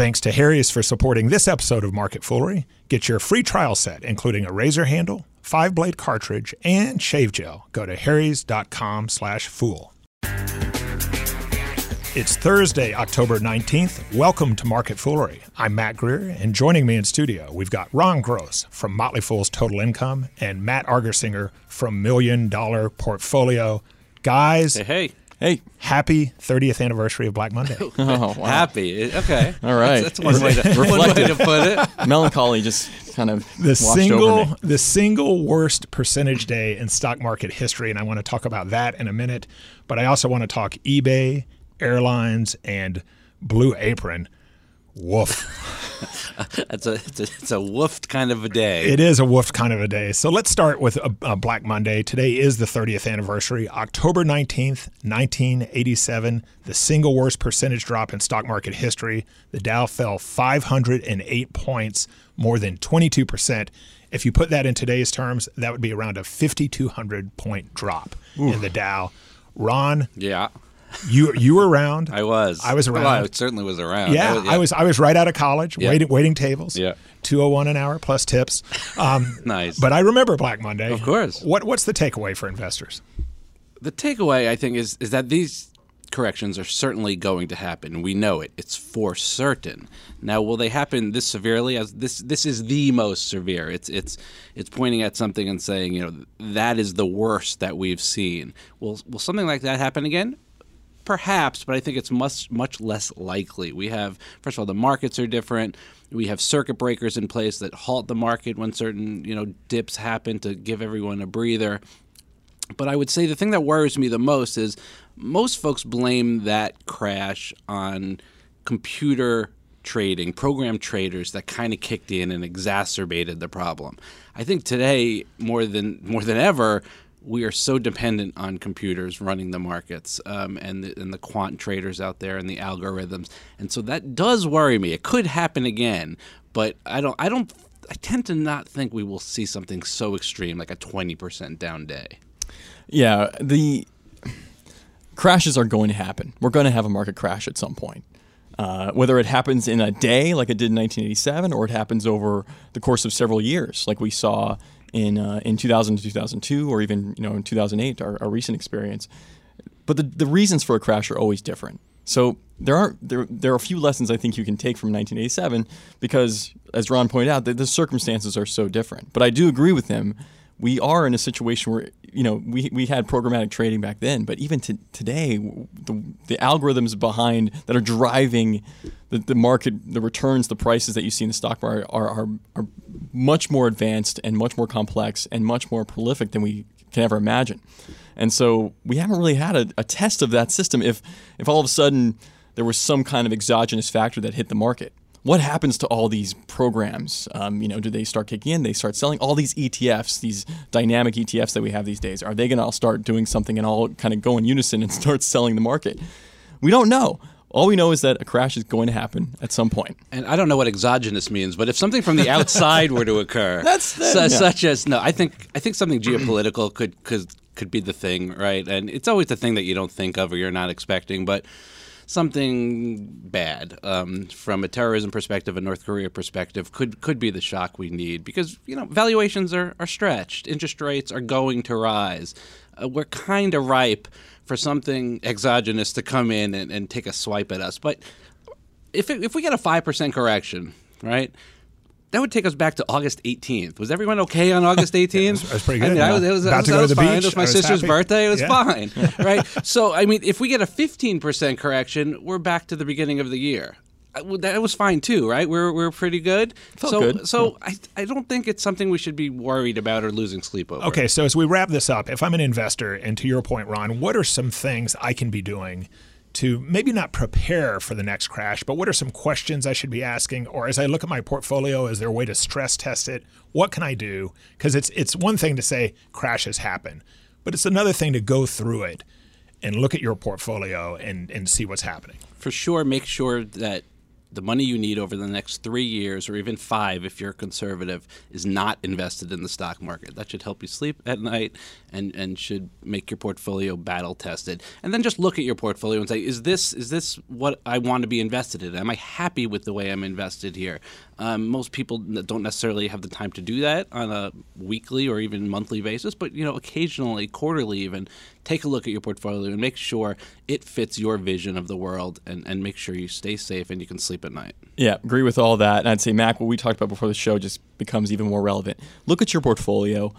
Thanks to Harry's for supporting this episode of Market Foolery. Get your free trial set, including a razor handle, five blade cartridge, and shave gel. Go to harrys.com slash fool. It's Thursday, October 19th. Welcome to Market Foolery. I'm Mac Greer, and joining me in studio, we've got Ron Gross from Motley Fool's Total Income and Matt Argersinger from Million Dollar Portfolio. Guys, Hey, hey. Hey, happy 30th anniversary of Black Monday. oh, wow. Happy. Okay. All right. That's, that's one, way to, one way to put it. melancholy just kind of the washed over single me. the single worst percentage day in stock market history and I want to talk about that in a minute but I also want to talk eBay airlines and Blue Apron woof. It's a, it's a it's a woofed kind of a day. it is a woofed kind of a day. So let's start with a, a Black Monday. Today is the 30th anniversary October 19th 1987 the single worst percentage drop in stock market history. The Dow fell 508 points more than 22%. If you put that in today's terms, that would be around a 5,200 point drop in the Dow. Ron, yeah, you you were around. I was. I was Well, around. I certainly was around. yeah, I was I was right out of college, Yeah. waiting waiting tables. Yeah. 201 an hour plus tips. Um, Nice. But I remember Black Monday. Of course. What what's the takeaway for investors? the takeaway I think is is that these corrections are certainly going to happen. We know it. It's for certain. Now, will they happen this severely? As this this is the most severe. It's it's it's pointing at something and saying, you know, that is the worst that we've seen. Will will something like that happen again? Perhaps, but I think it's much much less likely. We have first of all the markets are different. We have circuit breakers in place that halt the market when certain you know dips happen to give everyone a breather. But I would say the thing that worries me the most is most folks blame that crash on computer trading, program traders that kind of kicked in and exacerbated the problem. I think today more than more than ever we are so dependent on computers running the markets um, and, the, and the quant traders out there and the algorithms, and so that does worry me. It could happen again, but I don't. I don't. I tend to not think we will see something so extreme like a twenty percent down day. Yeah, the crashes are going to happen. We're going to have a market crash at some point. Uh, whether it happens in a day, like it did in 1987, or it happens over the course of several years, like we saw in uh, in 2000 to 2002, or even you know in 2008, our, our recent experience. But the, the reasons for a crash are always different. So there are there there are a few lessons I think you can take from 1987 because, as Ron pointed out, the, the circumstances are so different. But I do agree with him. We are in a situation where you know we, we had programmatic trading back then, but even to today, the, the algorithms behind that are driving the, the market, the returns, the prices that you see in the stock market are, are, are much more advanced and much more complex and much more prolific than we can ever imagine. And so we haven't really had a, a test of that system. If if all of a sudden there was some kind of exogenous factor that hit the market, what happens to all these programs? Um, you know, do they start kicking in? They start selling all these ETFs, these dynamic ETFs that we have these days. Are they going to all start doing something and all kind of go in unison and start selling the market? We don't know. All we know is that a crash is going to happen at some point. And I don't know what exogenous means, but if something from the outside were to occur, That's su- yeah. such as no, I think I think something geopolitical could could could be the thing, right? And it's always the thing that you don't think of or you're not expecting, but something bad um, from a terrorism perspective, a North Korea perspective, could could be the shock we need because you know valuations are, are stretched, interest rates are going to rise. Uh, we're kind of ripe for something exogenous to come in and, and take a swipe at us, but if it, if we get a five percent correction, right? That would take us back to August 18th. Was everyone okay on August 18th? That was pretty I good, mean, I was, it was, About it was, to go to the fine. beach. It was my was sister's happy. birthday. It was Yeah. fine, right? So, I mean, if we get a 15% correction, we're back to the beginning of the year. I- well, That was fine too, right? We're, we're pretty good. Felt so, good. So I, I don't think it's something we should be worried about or losing sleep over. Okay, so as we wrap this up, if I'm an investor, and to your point, Ron, what are some things I can be doing to maybe not prepare for the next crash, but what are some questions I should be asking? Or as I look at my portfolio, is there a way to stress test it? What can I do? Because it's it's one thing to say crashes happen, but it's another thing to go through it and look at your portfolio and, and see what's happening. For sure, make sure that the money you need over the next three years or even five if you're conservative is not invested in the stock market. That should help you sleep at night and, and should make your portfolio battle tested. And then just look at your portfolio and say, is this is this what I want to be invested in? Am I happy with the way I'm invested here? Um, most people don't necessarily have the time to do that on a weekly or even monthly basis, but you know, occasionally, quarterly even, take a look at your portfolio and make sure it fits your vision of the world and, and make sure you stay safe and you can sleep at night. Yeah, agree with all that. And I'd say, Mac, what we talked about before the show just becomes even more relevant. Look at your portfolio.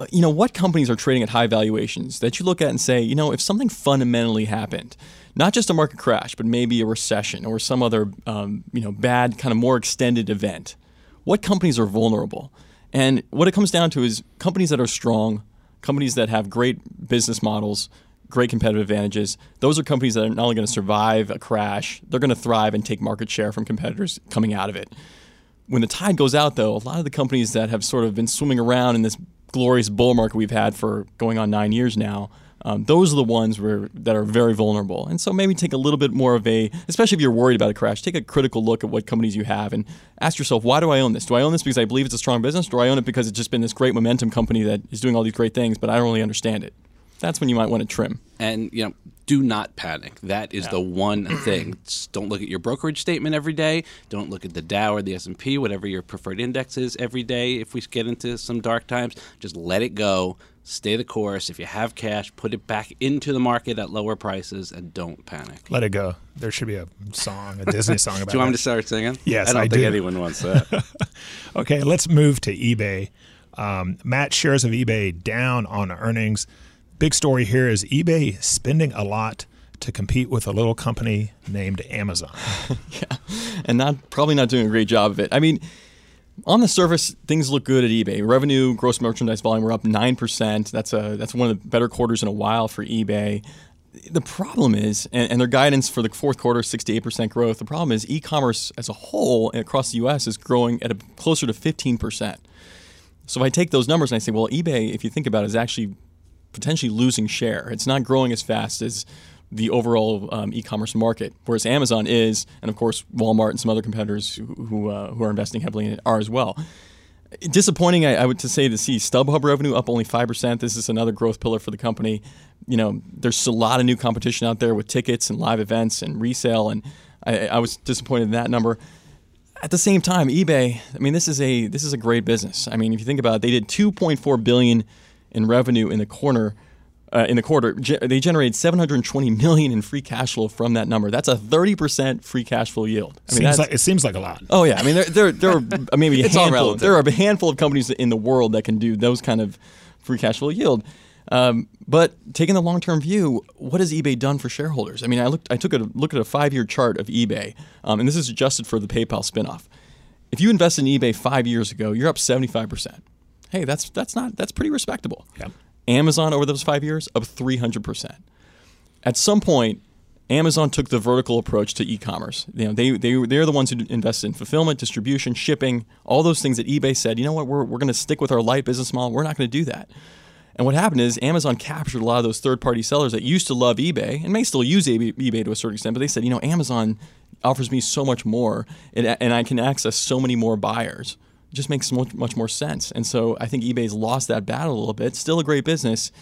Uh, you know, what companies are trading at high valuations that you look at and say, you know, if something fundamentally happened, not just a market crash, but maybe a recession or some other, um, you know, bad, kind of more extended event, what companies are vulnerable? And what it comes down to is companies that are strong, companies that have great business models, great competitive advantages. Those are companies that are not only going to survive a crash, they're going to thrive and take market share from competitors coming out of it. When the tide goes out, though, a lot of the companies that have sort of been swimming around in this glorious bull market we've had for going on nine years now, um, those are the ones where that are very vulnerable. And so maybe take a little bit more of a, especially if you're worried about a crash, take a critical look at what companies you have and ask yourself, why do I own this? Do I own this because I believe it's a strong business? Do I own it because it's just been this great momentum company that is doing all these great things, but I don't really understand it? That's when you might want to trim. And you know, do not panic. That is yeah. the one thing. Just don't look at your brokerage statement every day. Don't look at the Dow or the S and P, whatever your preferred index is, every day. If we get into some dark times, just let it go stay the course. If you have cash, put it back into the market at lower prices and don't panic. Let it go. There should be a song, a Disney song about it. do you want me to start singing? Yes, I don't I think do. anyone wants that. okay, let's move to eBay. Um, Matt, shares of eBay down on earnings. Big story here is eBay spending a lot to compete with a little company named Amazon. yeah, and not probably not doing a great job of it. I mean, on the surface, things look good at eBay. Revenue, gross merchandise volume were up nine percent. That's a that's one of the better quarters in a while for eBay. The problem is, and, and their guidance for the fourth quarter, six to eight percent growth. The problem is, e-commerce as a whole across the U.S. is growing at a closer to fifteen percent. So if I take those numbers and I say, well, eBay, if you think about it, is actually potentially losing share. It's not growing as fast as the overall um, e-commerce market, whereas Amazon is, and of course Walmart and some other competitors who who, uh, who are investing heavily in it are as well. Disappointing, I, I, would to say to see StubHub revenue up only five percent. This is another growth pillar for the company. You know, there's a lot of new competition out there with tickets and live events and resale, and I, I was disappointed in that number. At the same time, eBay. I mean, this is a this is a great business. I mean, if you think about it, they did 2.4 billion in revenue in the corner uh, in the quarter, ge- they generated 720 million in free cash flow from that number. That's a 30 percent free cash flow yield. I mean, seems like, it seems like a lot. Oh yeah, I mean, there there, there are maybe a handful. There are a handful of companies in the world that can do those kind of free cash flow yield. Um, but taking the long term view, what has eBay done for shareholders? I mean, I looked, I took a look at a five year chart of eBay, um, and this is adjusted for the PayPal spinoff. If you invested in eBay five years ago, you're up 75 percent. Hey, that's that's not that's pretty respectable. Yeah. Amazon over those five years up 300%. At some point, Amazon took the vertical approach to e-commerce. You know, they, they, they're the ones who invested in fulfillment, distribution, shipping, all those things that eBay said, you know what, we're, we're going to stick with our light business model. We're not going to do that. And what happened is Amazon captured a lot of those third-party sellers that used to love eBay and may still use eBay to a certain extent, but they said, you know, Amazon offers me so much more and, and I can access so many more buyers just makes much, much more sense. And so I think eBay's lost that battle a little bit. Still a great business.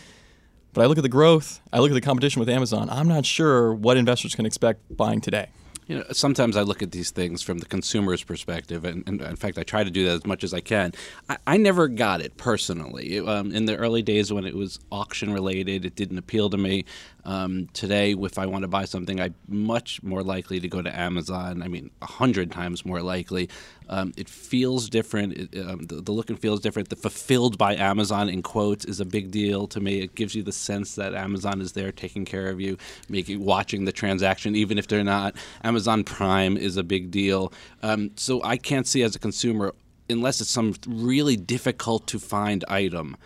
But I look at the growth, I look at the competition with Amazon. I'm not sure what investors can expect buying today. You know, sometimes I look at these things from the consumer's perspective, and, and in fact, I try to do that as much as I can. I, I never got it personally. It, um, in the early days when it was auction related, it didn't appeal to me. Um, today, if I want to buy something, I'm much more likely to go to Amazon. I mean, a hundred times more likely. Um, it feels different. It, um, the, the, look and feel is different. The fulfilled by Amazon in quotes is a big deal to me. It gives you the sense that Amazon is there taking care of you, making watching the transaction, even if they're not. Amazon Prime is a big deal. Um, so I can't see as a consumer, unless it's some really difficult to find item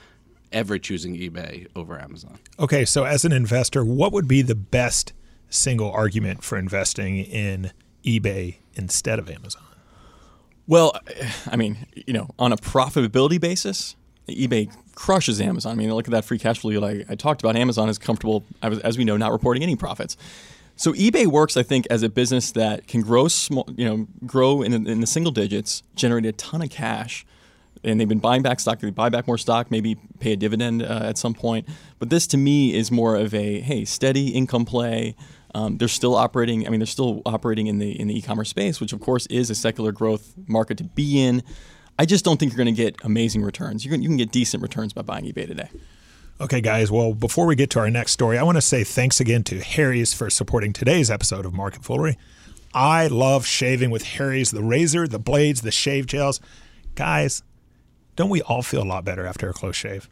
ever choosing eBay over Amazon. Okay, so as an investor, what would be the best single argument for investing in eBay instead of Amazon? Well, I mean, you know, on a profitability basis, eBay crushes Amazon. I mean, look at that free cash flow I, I talked about. Amazon is comfortable, as we know, not reporting any profits. So eBay works, I think, as a business that can grow small, you know, grow in, in the single digits, generate a ton of cash, and they've been buying back stock. They buy back more stock, maybe pay a dividend uh, at some point. But this, to me, is more of a hey, steady income play. Um, they're still operating. I mean, they're still operating in the in the e-commerce space, which of course is a secular growth market to be in. I just don't think you're going to get amazing returns. You can, you can get decent returns by buying eBay today. Okay, guys. Well, before we get to our next story, I want to say thanks again to Harry's for supporting today's episode of Market Foolery. I love shaving with Harry's, the razor, the blades, the shave gels. Guys, don't we all feel a lot better after a close shave?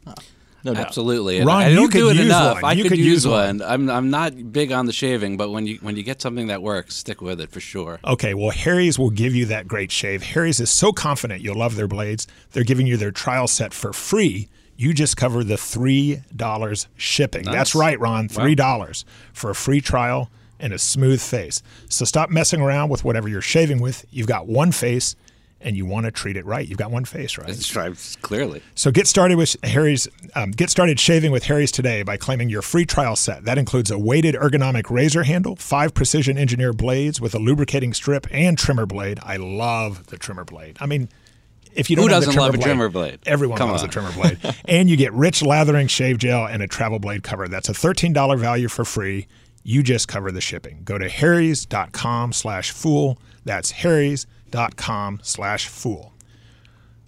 No doubt. Absolutely. And Ron, I you don't could do it use enough. one. I You could, could use use one. one. I'm I'm not big on the shaving, but when you when you get something that works, stick with it for sure. Okay, well, Harry's will give you that great shave. Harry's is so confident you'll love their blades. They're giving you their trial set for free. You just cover the $3 shipping. That's right, Ron, $3 for a free trial and a smooth face. So stop messing around with whatever you're shaving with. You've got one face and you want to treat it right. You've got one face, right? It's right, clearly. So get started with Harry's. Um, get started shaving with Harry's today by claiming your free trial set. That includes a weighted ergonomic razor handle, five precision engineered blades with a lubricating strip and trimmer blade. I love the trimmer blade. I mean, if you don't Who doesn't love a trimmer blade? Everyone Come loves on. a trimmer blade. and you get rich lathering shave gel and a travel blade cover. That's a $13 value for free. You just cover the shipping. Go to harrys.com slash fool. That's harrys.com slash fool.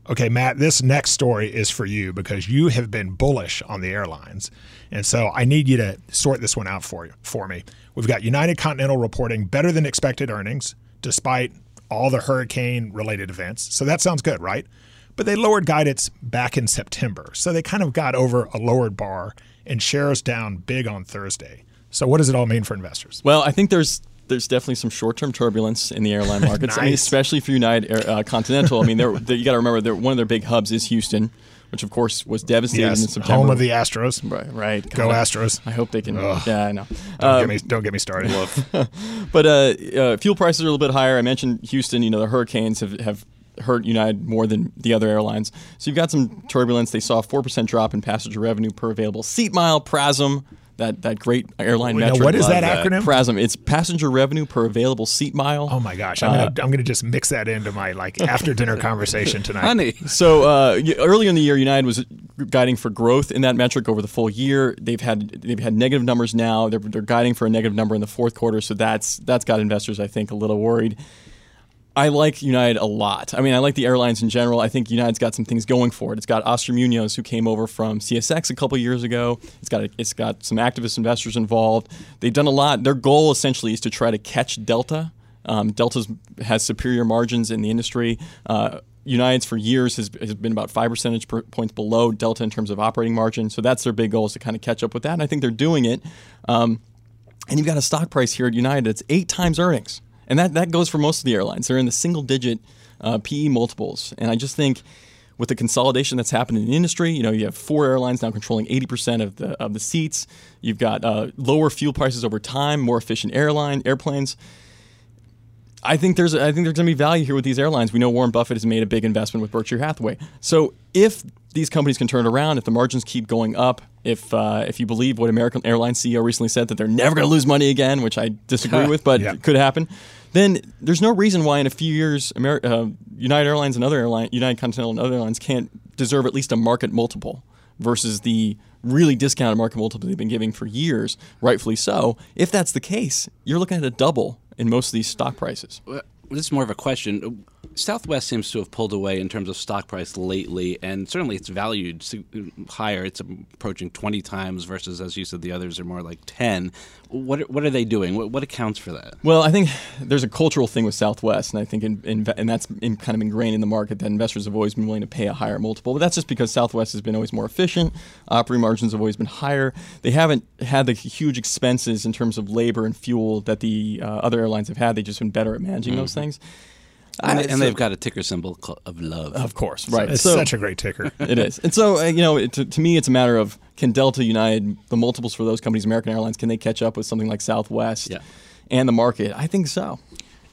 Okay, Matt, this next story is for you because you have been bullish on the airlines. And so I need you to sort this one out for you for me. We've got United Continental reporting better than expected earnings despite all the hurricane related events. So that sounds good, right? But they lowered guidance back in September. So they kind of got over a lowered bar and shares down big on Thursday. So what does it all mean for investors? Well, I think there's there's definitely some short-term turbulence in the airline markets, I mean, especially for United Air, uh, Continental. I mean, they're, they you got to remember they're, one of their big hubs is Houston, which of course was devastated in September. home of the Astros. right, right. Go God, Astros. I hope they can. Yeah, I know. Don't, Um, get me, don't get me started. But uh, uh, fuel prices are a little bit higher. I mentioned Houston. You know, the hurricanes have, have hurt United more than the other airlines. So you've got some turbulence. They saw a four percent drop in passenger revenue per available seat mile. PRASM, that that great airline Now, metric. what is that, that. acronym? PRASM. It's passenger revenue per available seat mile. Oh my gosh, I'm gonna I'm gonna just mix that into my like after dinner conversation tonight. Honey. So uh, earlier in the year, United was guiding for growth in that metric over the full year. They've had they've had negative numbers now. They're, they're guiding for a negative number in the fourth quarter. So that's that's got investors, I think, a little worried. I like United a lot. I mean, I like the airlines in general. I think United's got some things going for it. It's got Oscar Munoz, who came over from CSX a couple years ago. It's got it's got some activist investors involved. They've done a lot. Their goal essentially is to try to catch Delta. Um, Delta has superior margins in the industry. Uh, United's for years has, has been about five percentage per- points below Delta in terms of operating margin. So that's their big goal is to kind of catch up with that. And I think they're doing it. Um, and you've got a stock price here at United that's eight times earnings. And that, that goes for most of the airlines. They're in the single digit uh, PE multiples. And I just think with the consolidation that's happened in the industry, you know, you have four airlines now controlling 80% of the, of the seats. You've got uh, lower fuel prices over time, more efficient airline airplanes. I think there's I think there's going to be value here with these airlines. We know Warren Buffett has made a big investment with Berkshire Hathaway. So if these companies can turn it around, if the margins keep going up, if uh, if you believe what American Airlines CEO recently said that they're never going to lose money again, which I disagree with, but Yeah. it could happen, then there's no reason why in a few years Ameri- uh, United Airlines and other airline United Continental and other airlines can't deserve at least a market multiple versus the really discounted market multiple they've been giving for years, rightfully so. If that's the case, you're looking at a double in most of these stock prices. This is more of a question. Southwest seems to have pulled away in terms of stock price lately, and certainly it's valued higher. It's approaching 20 times versus, as you said, the others are more like 10. What are, what are they doing? What, what accounts for that? Well, I think there's a cultural thing with Southwest, and I think in, in, and that's in, kind of ingrained in the market that investors have always been willing to pay a higher multiple. But that's just because Southwest has been always more efficient. Operating margins have always been higher. They haven't had the huge expenses in terms of labor and fuel that the uh, other airlines have had. They've just been better at managing those things. And, and so- they've got a ticker symbol of love. of course, right? It's So- such a great ticker. it is. And so, uh, you know, it, to, to me, it's a matter of can Delta, United, the multiples for those companies, American Airlines, can they catch up with something like Southwest Yeah. and the market? I think so.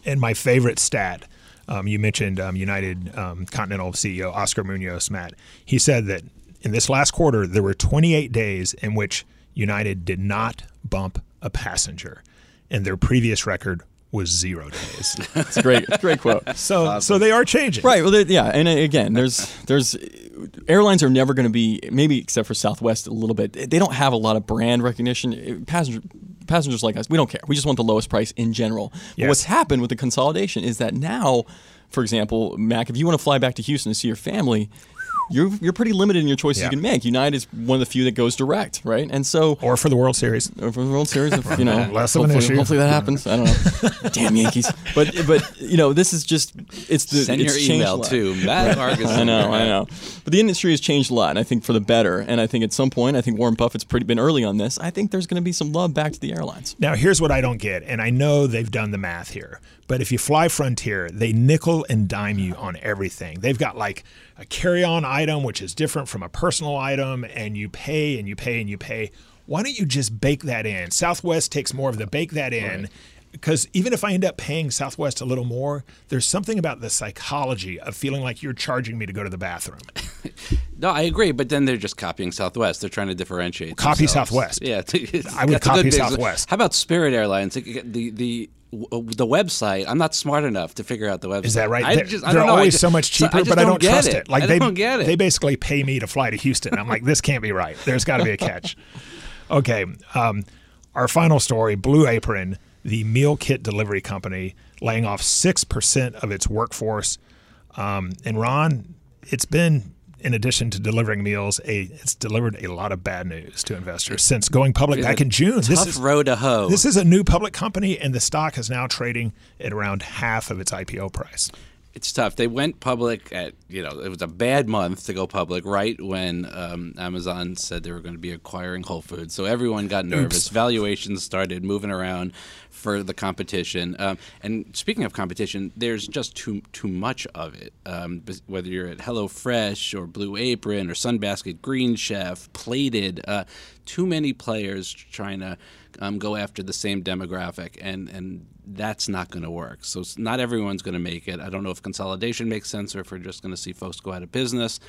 And my favorite stat, um, you mentioned um, United um, Continental CEO Oscar Munoz, Matt. He said that in this last quarter, there were 28 days in which United did not bump a passenger. and their previous record was zero days. It's a great, great quote. So, so they are changing. Right. Well, yeah, and uh, again, there's there's airlines are never going to be maybe except for Southwest a little bit. They don't have a lot of brand recognition. Passenger passengers like us, we don't care. We just want the lowest price in general. But Yes. what's happened with the consolidation is that now, for example, Mac, if you want to fly back to Houston to see your family. You're, you're pretty limited in your choices Yeah. you can make. United is one of the few that goes direct, right? And so, Or for the World Series. or for the World Series, if, you know, Less of an hopefully, issue. hopefully that happens. I don't know. Damn Yankees! But but you know, this is just it's the Send it's your changed a email lot. to Matt Vargas. I know, I know. But the industry has changed a lot, and I think for the better. And I think at some point, I think Warren Buffett's pretty been early on this. I think there's going to be some love back to the airlines. Now, here's what I don't get, and I know they've done the math here, but if you fly Frontier, they nickel and dime you on everything. They've got like a carry on item, which is different from a personal item, and you pay and you pay and you pay. Why don't you just bake that in? Southwest takes more of the bake that in. Because even if I end up paying Southwest a little more, there's something about the psychology of feeling like you're charging me to go to the bathroom. No, I agree, but then they're just copying Southwest. They're trying to differentiate. Copy. Southwest. Yeah, I would copy business. Southwest. How about Spirit Airlines? The the the, the website. I'm not smart enough to figure out the website. Is that right? I they're just, I they're don't know. I always just- so much cheaper, I just but I don't trust it. it. Like I they don't get it. they basically pay me to fly to Houston. I'm like, this can't be right. There's got to be a catch. Okay, um, our final story: Blue Apron, the meal kit delivery company, laying off six percent of its workforce. Um, and Ron, it's been. In addition to delivering meals, a, it's delivered a lot of bad news to investors since going public back in June. This is road to hoe. this is a new public company, and the stock is now trading at around half of its IPO price. It's tough. They went public at you know it was a bad month to go public right when um, Amazon said they were going to be acquiring Whole Foods, so everyone got nervous. Valuations started moving around for the competition. Um, and speaking of competition, there's just too too much of it. Um, whether you're at HelloFresh or Blue Apron or Sunbasket, Green Chef, Plated, uh, too many players trying to um, go after the same demographic, and and that's not going to work. So not everyone's going to make it. I don't know if consolidation makes sense or if we're just going to see folks go out of business.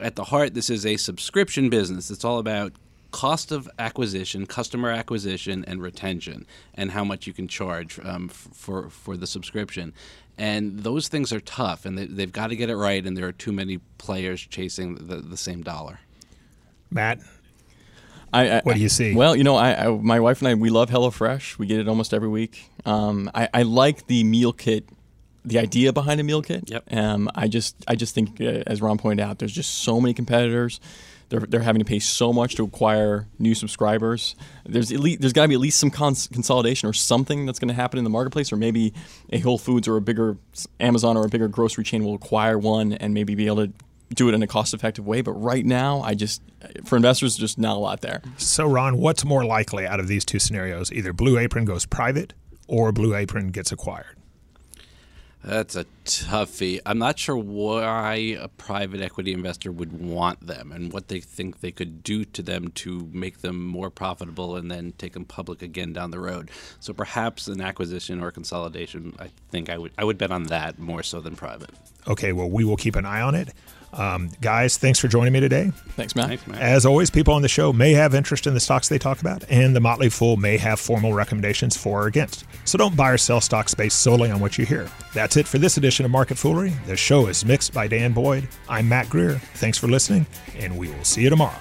At the heart, this is a subscription business. It's all about cost of acquisition, customer acquisition, and retention, and how much you can charge um, for for the subscription. And those things are tough, and they, they've got to get it right. And there are too many players chasing the, the same dollar. Matt, I, I, What do you see? Well, you know, I, I my wife and I we love HelloFresh. We get it almost every week. Um, I, I like the meal kit, the idea behind a meal kit. Yep. Um, I just I just think, uh, as Ron pointed out, there's just so many competitors. They're, they're having to pay so much to acquire new subscribers. There's at least, there's got to be at least some cons- consolidation or something that's going to happen in the marketplace, or maybe a Whole Foods or a bigger Amazon or a bigger grocery chain will acquire one and maybe be able to do it in a cost-effective way. But right now, I just for investors, just not a lot there. so Ron, what's more likely out of these two scenarios? Either Blue Apron goes private or Blue Apron gets acquired. That's a toughie. I'm not sure why a private equity investor would want them and what they think they could do to them to make them more profitable and then take them public again down the road. So perhaps an acquisition or consolidation. I think I would I would bet on that more so than private. Okay, well, we will keep an eye on it. Um, guys, thanks for joining me today. Thanks, Matt. Thanks, man. As always, people on the show may have interest in the stocks they talk about, and the Motley Fool may have formal recommendations for or against. So don't buy or sell stocks based solely on what you hear. That's it for this edition of Market Foolery. The show is mixed by Dan Boyd. I'm Mac Greer. Thanks for listening, and we will see you tomorrow.